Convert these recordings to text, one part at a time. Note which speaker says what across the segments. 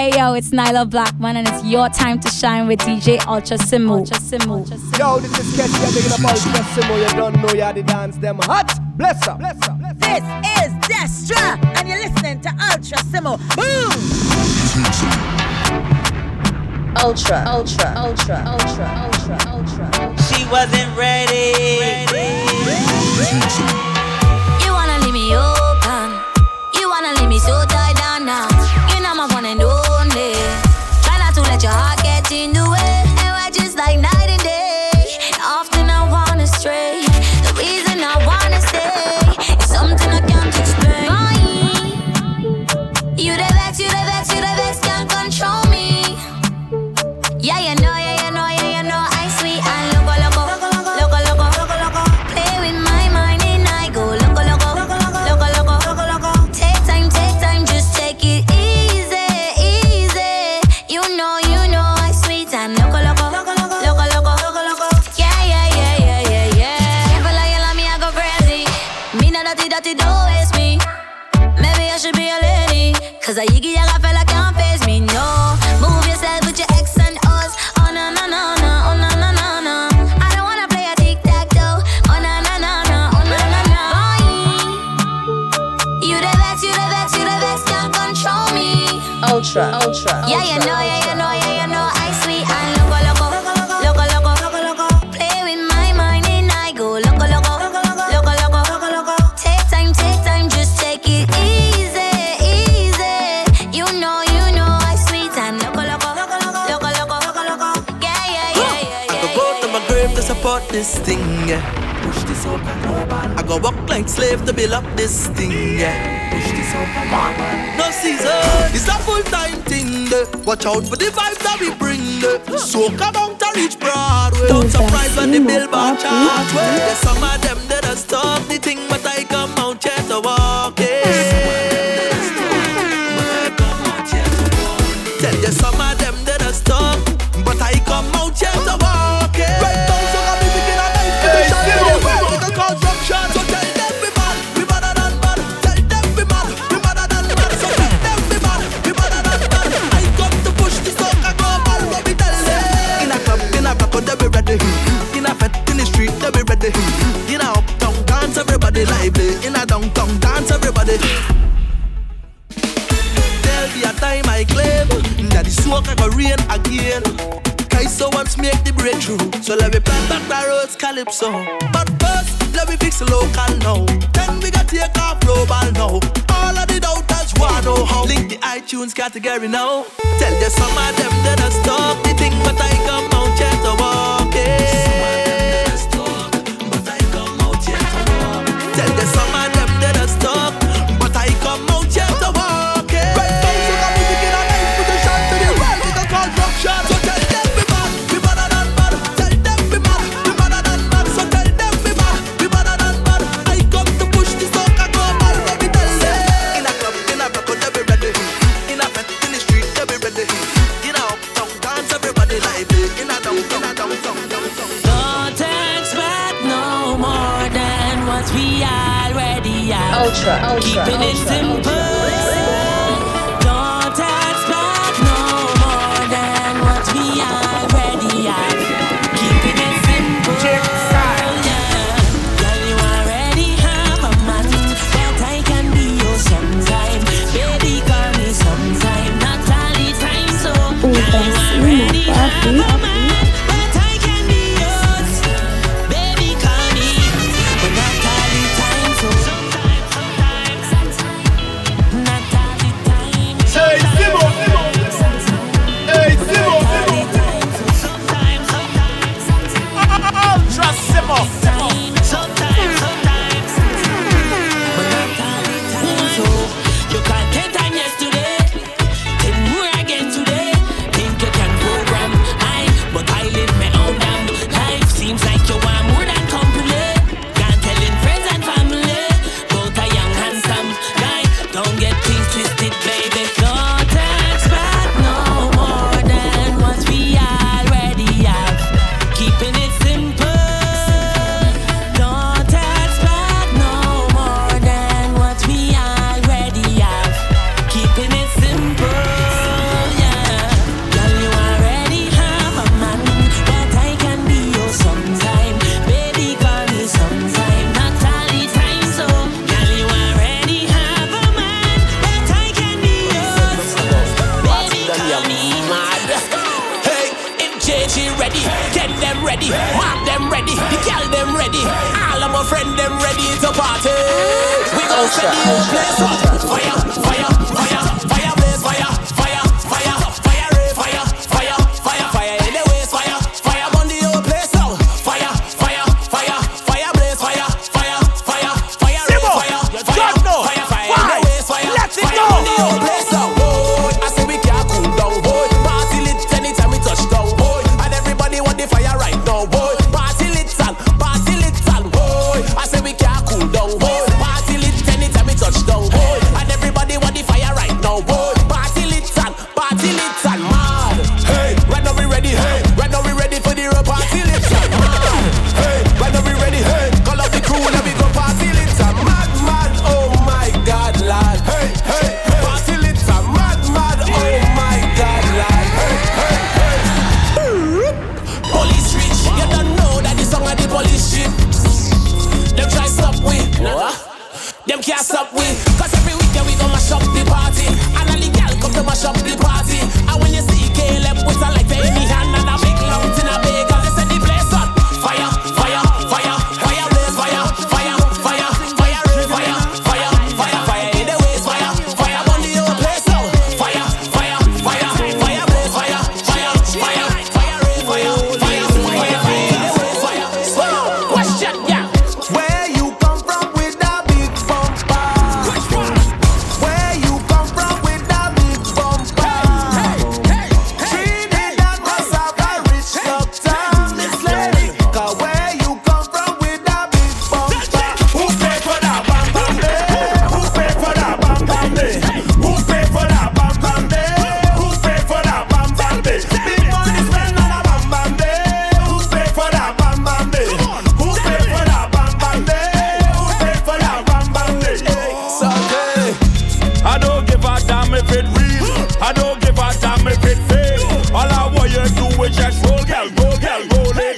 Speaker 1: Hey yo, it's Nailah Blackman and it's your time to shine with DJ Ultra Simo. Ultra Simo.
Speaker 2: Yo, this is Ketty, I'm digging up Ultra Simo. You don't know you the dance them hot. Bless up, bless up.
Speaker 3: This is Destra, and you're listening to Ultra Simo. Boom! Ultra, ultra, ultra, ultra, ultra, ultra.
Speaker 4: She wasn't ready. ready.
Speaker 5: You wanna leave me open? You wanna leave me so
Speaker 3: Ultra, ultra.
Speaker 5: Yeah, you know, yeah, you know, yeah, you know, I sweet and loco, loco, loco, loco, loco, loco. Play with my mind and I go loco, loco, loco, loco, loco, loco. Take time, take time, just take it easy, easy. You know, you know, I sweet and loco, loco, loco, loco, loco, loco. Yeah, yeah, yeah, yeah,
Speaker 4: I
Speaker 5: yeah.
Speaker 4: go go to my grave to support this thing, yeah. Push this out, I go walk like slave to build up this thing, yeah. Push this out, No season, it's a full time thing. eh. Watch out for the vibes that we bring. eh. So come on to reach Broadway. Don't surprise when the billboard chart. Well, there's some of them that are stop the thing, but I come out here to walk rain again. Kaiso wants make the breakthrough, so let me plant back the roads calypso. But first, let me fix the local now. Then we got take off global now. All of the doubters wanna know how. Link the iTunes category now. Tell you some of them that are stop the thing, but I come out here to walk it.
Speaker 3: Ultra, ultra,
Speaker 6: Keeping it simple.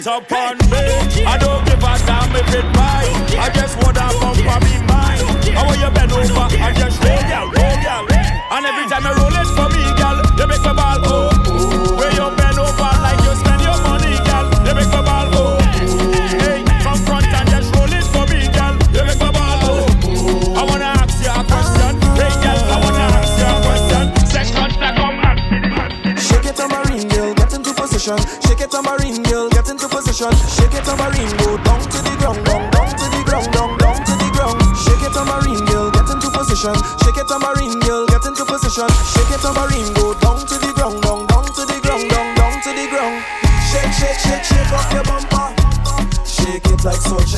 Speaker 4: hands up on
Speaker 7: me. I don't give a damn if it mine. I just wanna come for me mind. How are you bend over? I just lay down. motion.
Speaker 8: Shake it, tambourine, go down to the ground, down, down to the ground, down, down to the ground. Shake it, tambourine, girl, get into position. Shake it, tambourine, girl, get into position. Shake it, tambourine, go down to the ground, down, down to the ground, down, down to the ground. Shake, shake, shake, shake off your bumper. Shake it like
Speaker 9: such.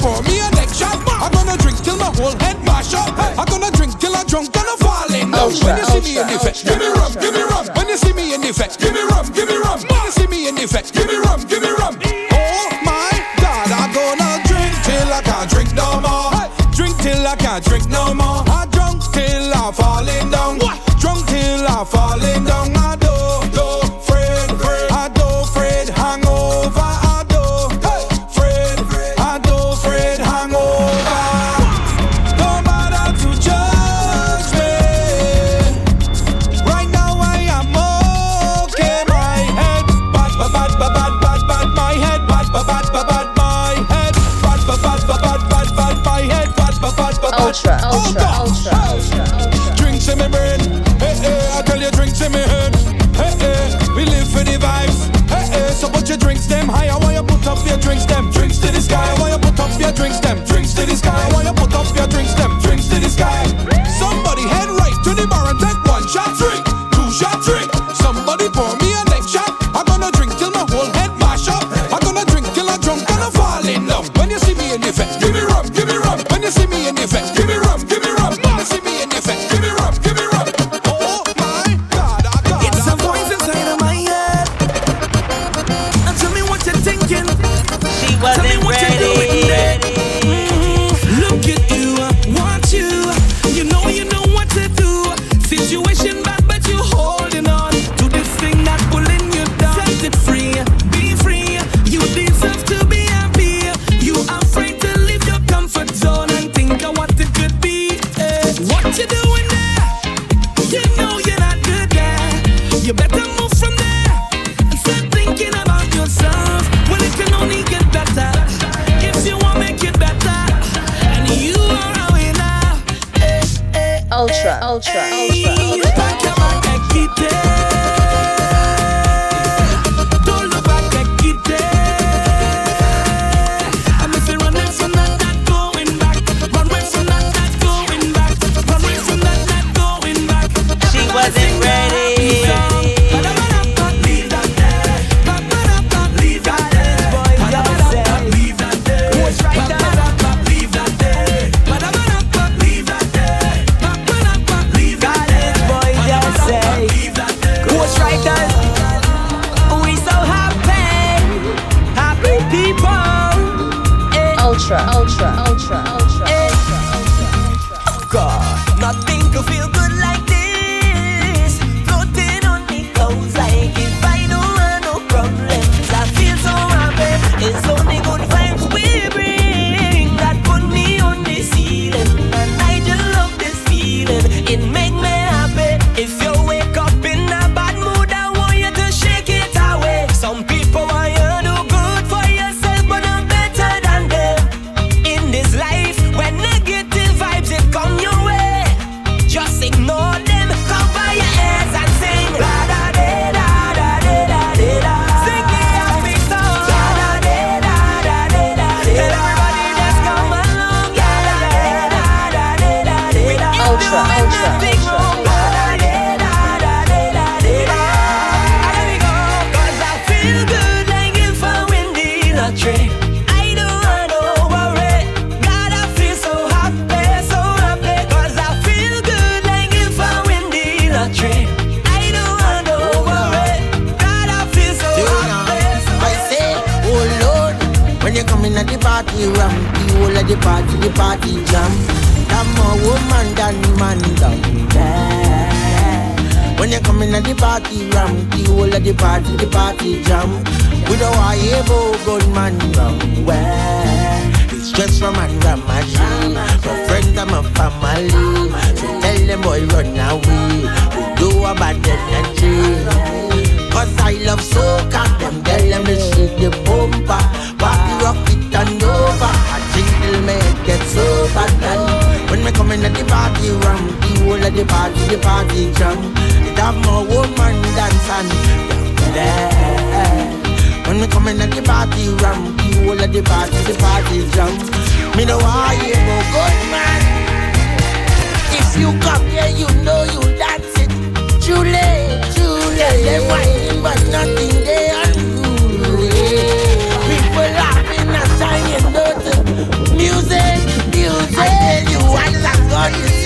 Speaker 9: me a neck shot. I'm gonna drink till my whole head mash up. I'm gonna drink till I'm drunk and I fall in love. Oh, when you see me in the fest, give me rum, give me rum. When you see me in the fest, give me rum, give me rum. When you see me in the fest, give me
Speaker 10: wasn't
Speaker 11: rock it and over. a drink till me get
Speaker 10: so bad and
Speaker 12: when me come in at the party ram, the whole of the party, the party jam. It have more woman dancing down there. When me come in at the party ram, the whole of the party, the party jam. Me know why you no good man. If you come here, you know you dance it. Too late, too late. Tell them but nothing God
Speaker 13: is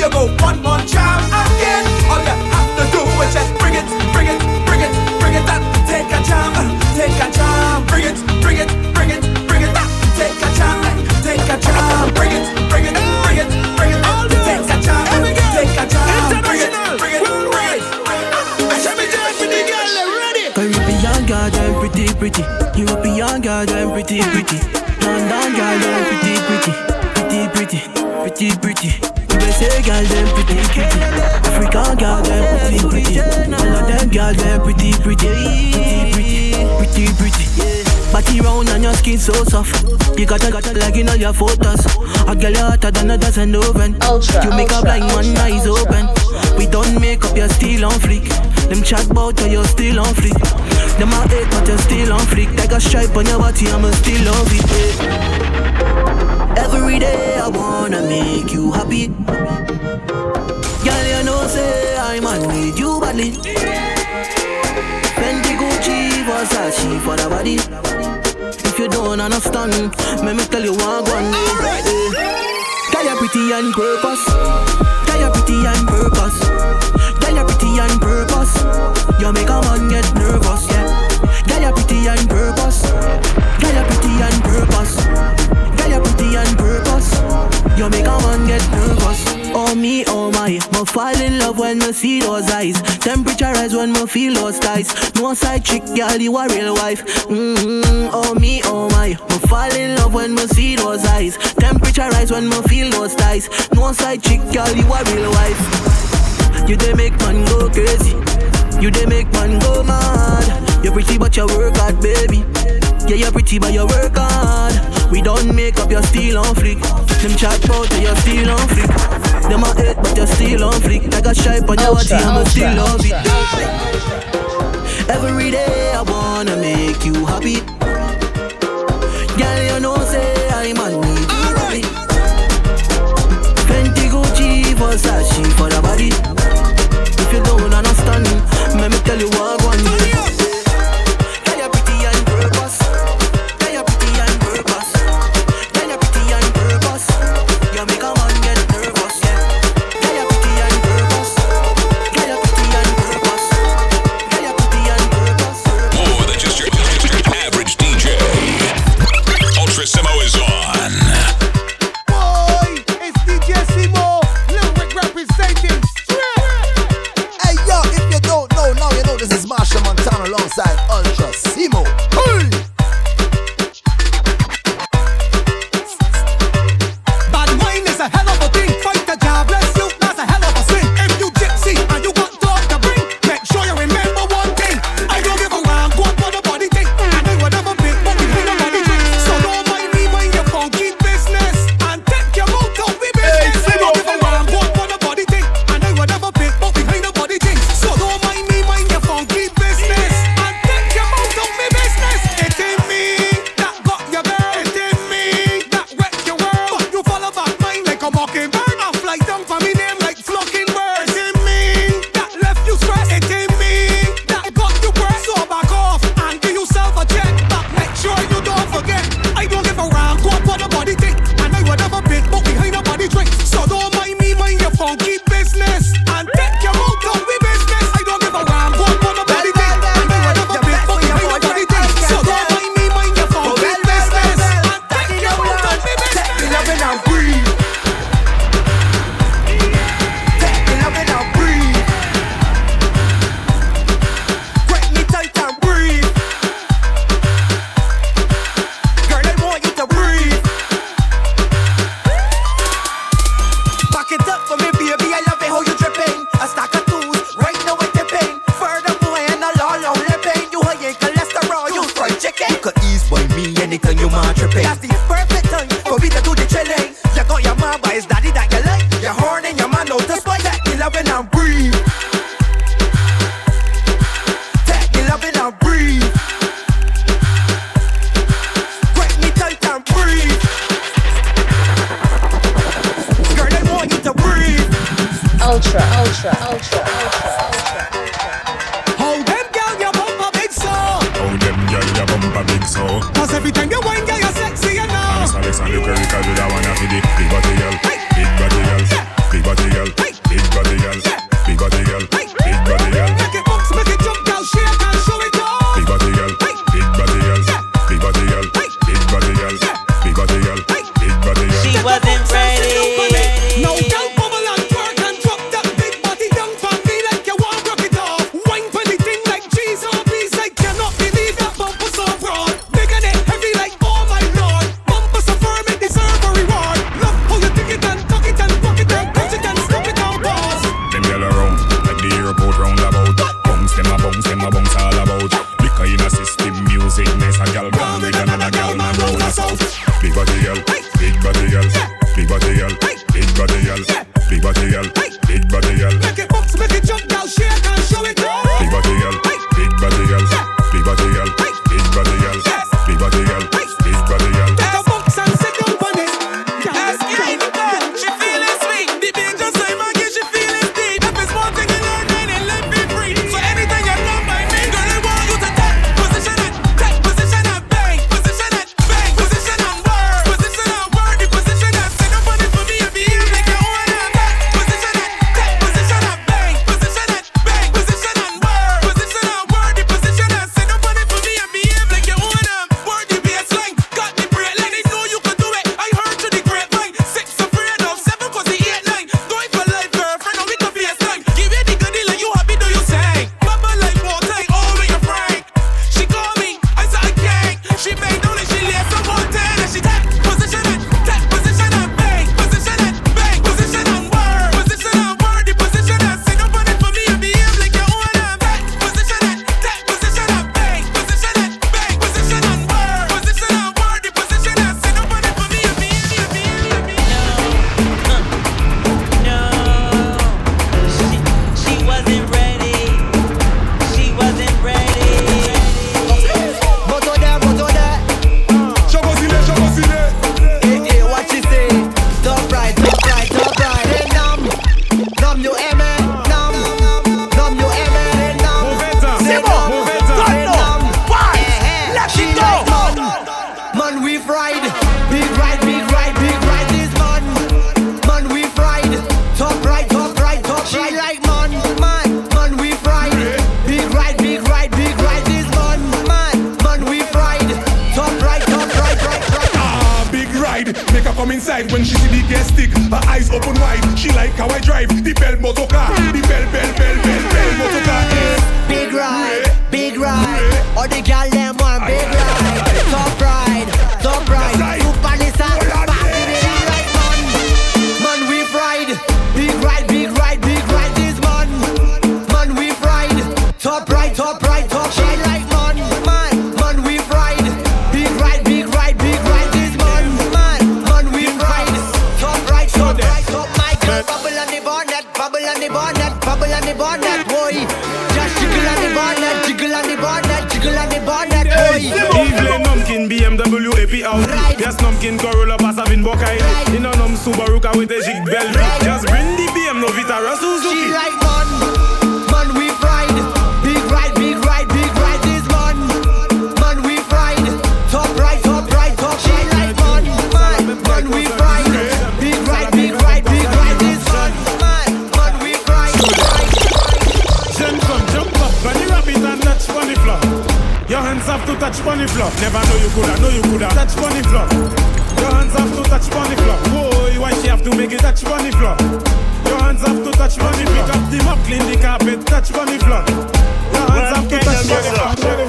Speaker 13: you, you go one more jam again. All you have to do is just bring it, bring it, bring it, bring it up. Take a jam, take a jam, bring it, bring it, bring it, bring it up. Take a jam, take a jam, bring it, bring it, bring it, bring it up. Take a jam, take a jam, bring it, bring it, bring it. I shall be doing for the girl, they ready.
Speaker 4: Caribbean girl, them pretty, pretty. European girl, them pretty, pretty. London girl, them pretty, pretty. Pretty, pretty, pretty, pretty. USA girl, them pretty, pretty. African girl, them pretty, pretty. All of them girl, them pretty, pretty. Pretty, pretty, pretty, pretty. Body round and your skin so soft. You got a, got leg in all your photos. A girl hotter than a dozen oven.
Speaker 3: Ultra,
Speaker 4: you make a blind man eyes open. We don't make up, you're still on fleek. Them chat bout you, you're still on fleek. Them a hate, but you're still on fleek. Like a stripe on your body, I'm still on it. yeah. Every day I wanna make you happy. Girl, you know say I man need you badly. Fendi, Gucci, Versace for the body. If you don't understand, let me tell you one one. Girl, you're pretty on purpose. Girl, you're pretty on purpose. Girl, you're pretty on purpose. You make a man get nervous, yeah. Girl, you're pretty on purpose. Girl, you're pretty on purpose. You on purpose. You make a man get nervous. Oh me, oh my, me fall in love when me see those eyes. Temperature rise when me feel those ties. No side chick, girl, you a real wife. Mm-hmm. Oh me, oh my, me fall in love when me see those eyes. Temperature rise when me feel those ties. No side chick, girl, you a real wife. You dey make man go crazy. You dey make man go mad. You're pretty but you work hard, baby. Yeah, you're pretty but you work hard. We don't make up, you're still on fleek. Them chat bout you, you're still on fleek. Them a hate but you're still on fleek. Like a stripe on your
Speaker 3: Ultra,
Speaker 4: I'm still love it. Every day I wanna make you happy.
Speaker 14: love
Speaker 12: and I'm clean the carpet, touch for me
Speaker 15: floor. Your hands up the floor.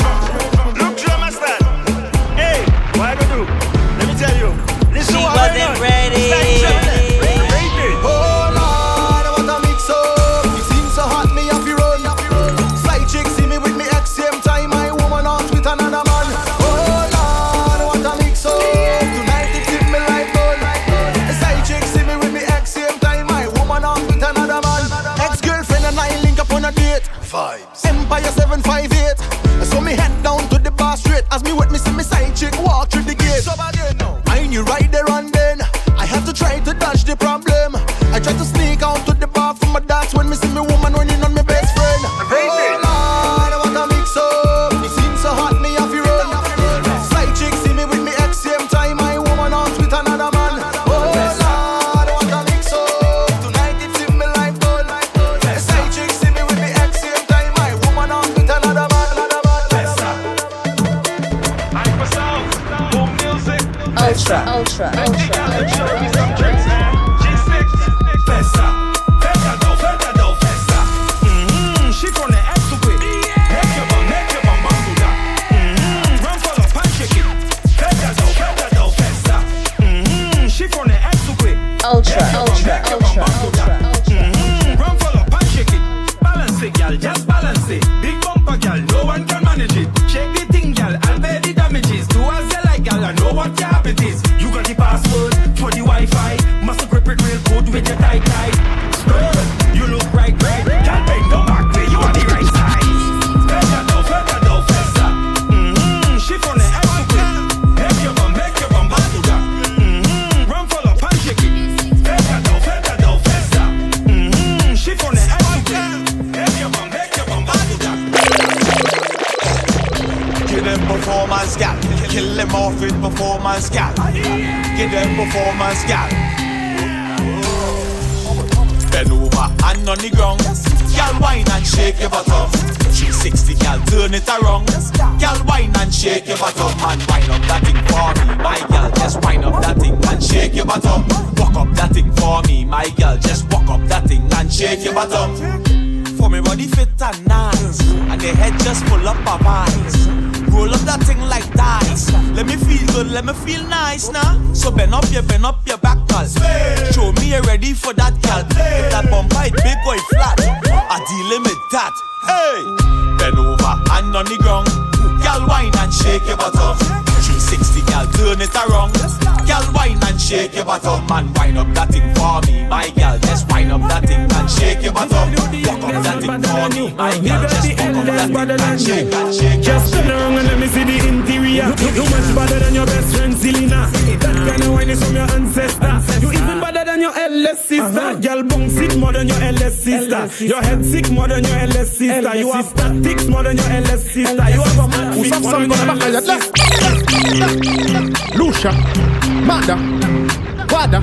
Speaker 15: That
Speaker 16: thing and shake your bottom Walk up that thing for me My gal just walk up that thing and shake and shake Just
Speaker 15: turn around and let me see the interior. You much better than your best friend Selena. That kind of wine is from your ancestor. You even better than your LS sister. Uh-huh. Girl, bounce it more than your LS sister. Your head sick more than your LS sister. You have statics more than your LS sister. You have a man
Speaker 17: Who's up,
Speaker 15: more
Speaker 17: son, gonna back
Speaker 15: your
Speaker 17: of
Speaker 15: LS
Speaker 17: your
Speaker 15: sister.
Speaker 17: Lucia, Mada, Wada.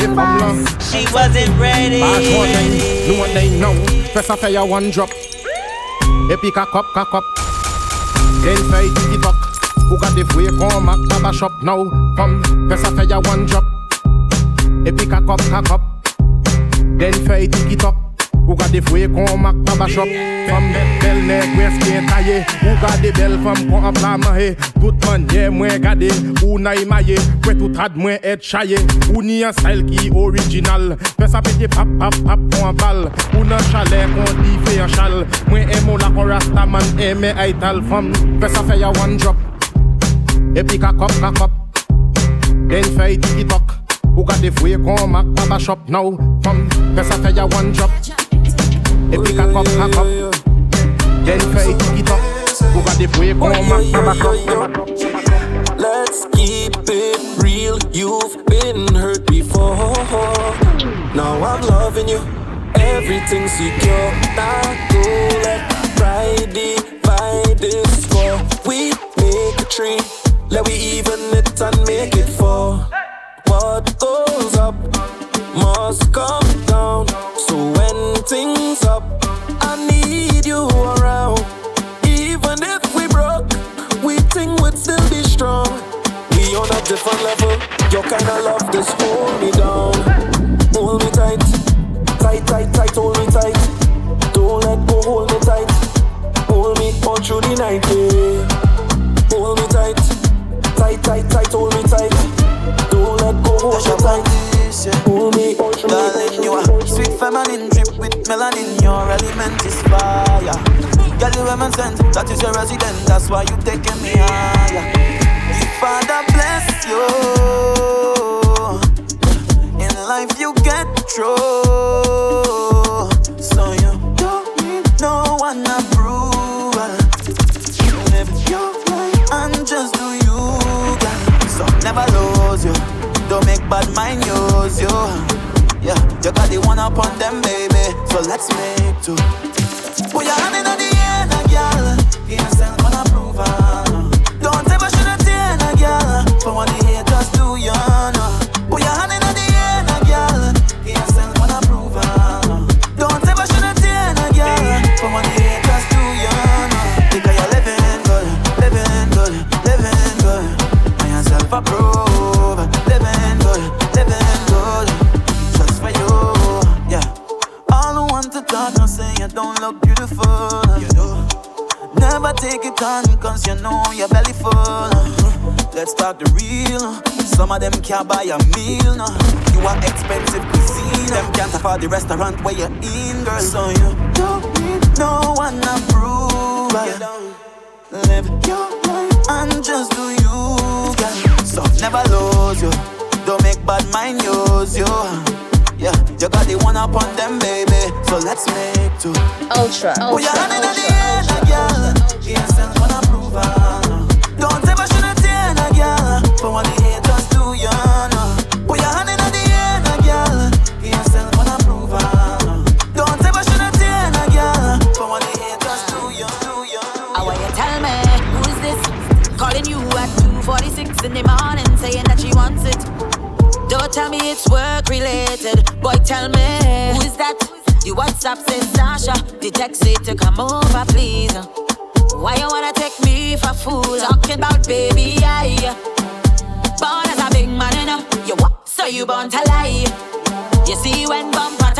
Speaker 17: If I'm long,
Speaker 18: She wasn't ready.
Speaker 17: Pass one nine, no one nine now. First a fire one drop. Epic a cup, cock up. Then fight tiki talk. Who got the way come back baba shop now? Come, first a fire one drop. Epic a cup, cock up. Then fight tiki talk. The way come back baba shop? From bel west skin taille. Who got the bell from kon an pla mahe? Tout manye mwen gade, ou na imaye Kwe tout had mwen et chaye Ou ni an style ki original Fè sa pete pap pap pap kon an bal Ou nan chalet kon di fe an chal Mwen emo la kon rasta man eme aital fam Fè sa fè ya one drop Epi kakop kakop Den fè tiki tok Ou gade fwe kon mak baba shop now Fam Fè sa fè ya one drop Epi kakop kakop Den fè tiki tok Ou gade fwe kon mak baba shop
Speaker 19: Let's keep it real. You've been hurt before. Now I'm loving you. Everything's secure. Not go let pride divide this score. We make a tree. Let we even it and make it four. What goes up must come down. So when things up, I need you around. Even if we broke, we think we'd still be strong. We on a different level. Your kind of love just hold me down. Hold me tight, tight, tight, tight. Hold me tight. Don't let go. Hold me tight. Hold me all through the night. Yeah. Hold me tight, tight, tight, tight. Hold me tight. Don't let go. Hold me tight.
Speaker 18: Melanin, your element is fire. Girl, you women sent, that is your resident. That's why you taking me higher. The Father bless you. In life, you get through. So you don't need no one approval. Live your life and just do you, girl. So never lose you. Don't make bad mind use you. Yeah, you got the one up on them, baby. So let's make two. Put your hand in the air, now, girl. Innocent, gonna prove her. of them can't buy a meal, no. You are expensive cuisine. Them can't afford the restaurant where you're in, girl. So you don't need no one approval. Live your life and just do you, girl. So never lose you. Don't make bad mind use you. Yeah, you got the one up on them, baby. So let's make two.
Speaker 1: Ultra. Ultra. Ultra.
Speaker 20: Ultra. it's work related. Boy, tell me, who is that? You WhatsApp says Sasha. The text say to come over, please. Why you wanna take me for fool? Talking about baby, I born as a big man, and you what? So you born to lie. You see when bumper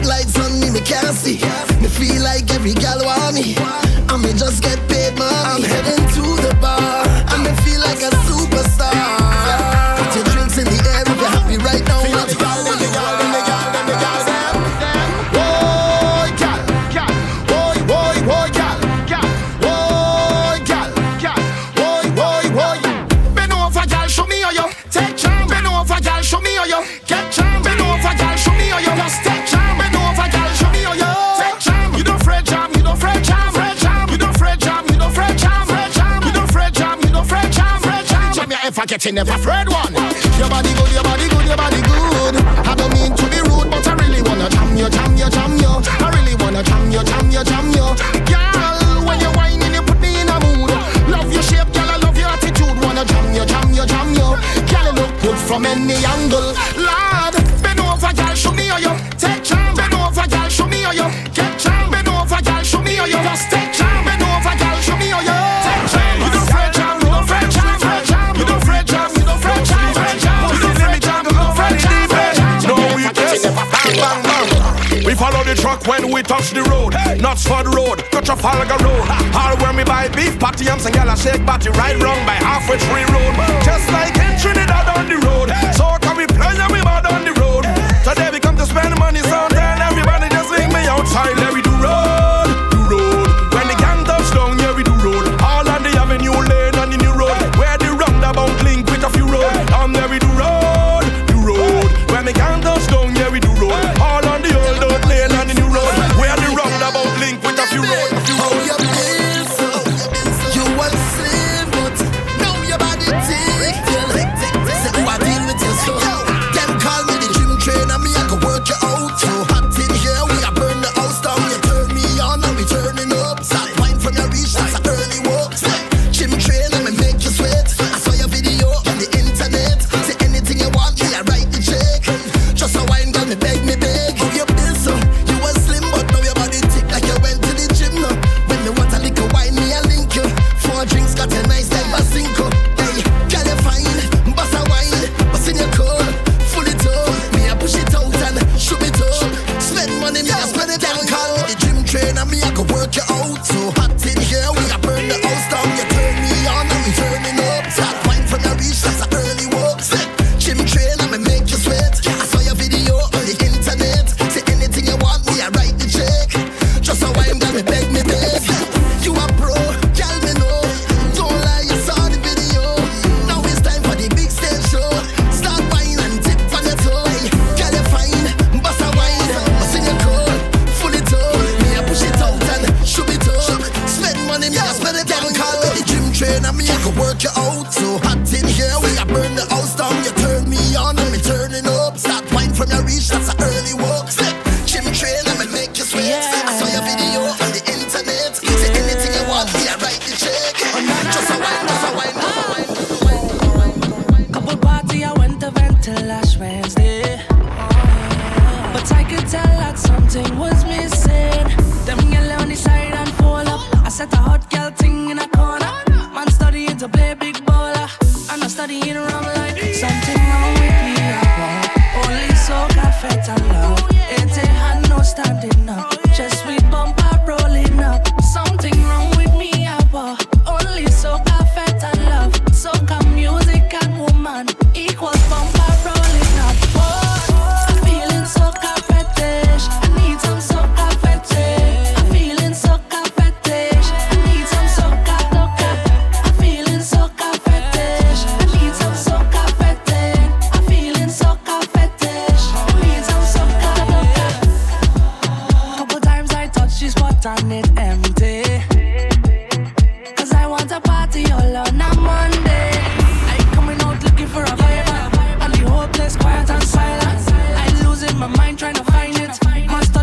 Speaker 20: hot on me,
Speaker 21: me can't see. Me feel like every gal want me. And me just get paid, man. I'm heading
Speaker 14: you never afraid one. Your body good, your body good, your body good. I don't mean to be rude, but I really wanna jam you, jam you, jam you. I really wanna jam you, jam you, jam you. Girl, when you whining, you put me in a mood. Love your shape, girl, I love your attitude. Wanna jam you, jam you, jam you. Girl, you look good from any angle.
Speaker 7: Follow the truck when we touch the road. Hey. the Road, to Trafalgar Road. All where me buy beef patty, yams and gala shake patty. Right wrong by halfway tree road. Just like in Trinidad on the road.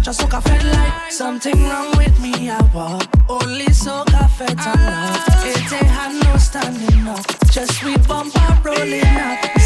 Speaker 7: such a
Speaker 22: soca fed like Something wrong with me, I walk. Only soca fed I love It ain't had no standing up. Just we bumper rolling up.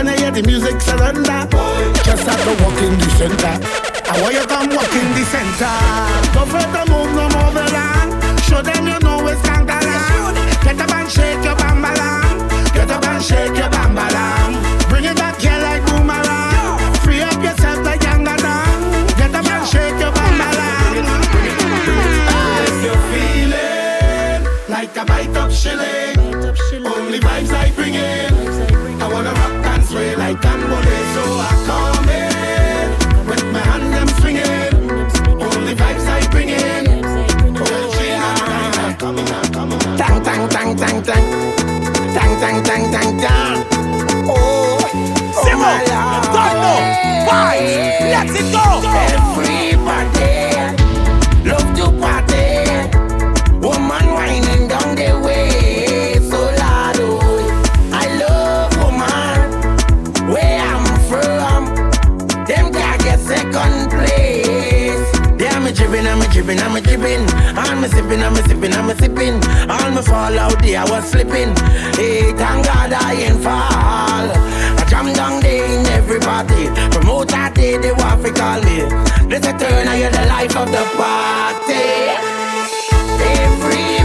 Speaker 23: When I
Speaker 24: hear
Speaker 14: the music surrender, just have to walk in the center. I want you come walk in the center. Don't
Speaker 10: I'm a sipping, I'm a sipping, I'm a sipping. All my fall out there, I was slipping. Hey, thank God I ain't fall. I jam down there in everybody. From out that day, they want to call me. This a turn, I hear the life of the party.
Speaker 4: Every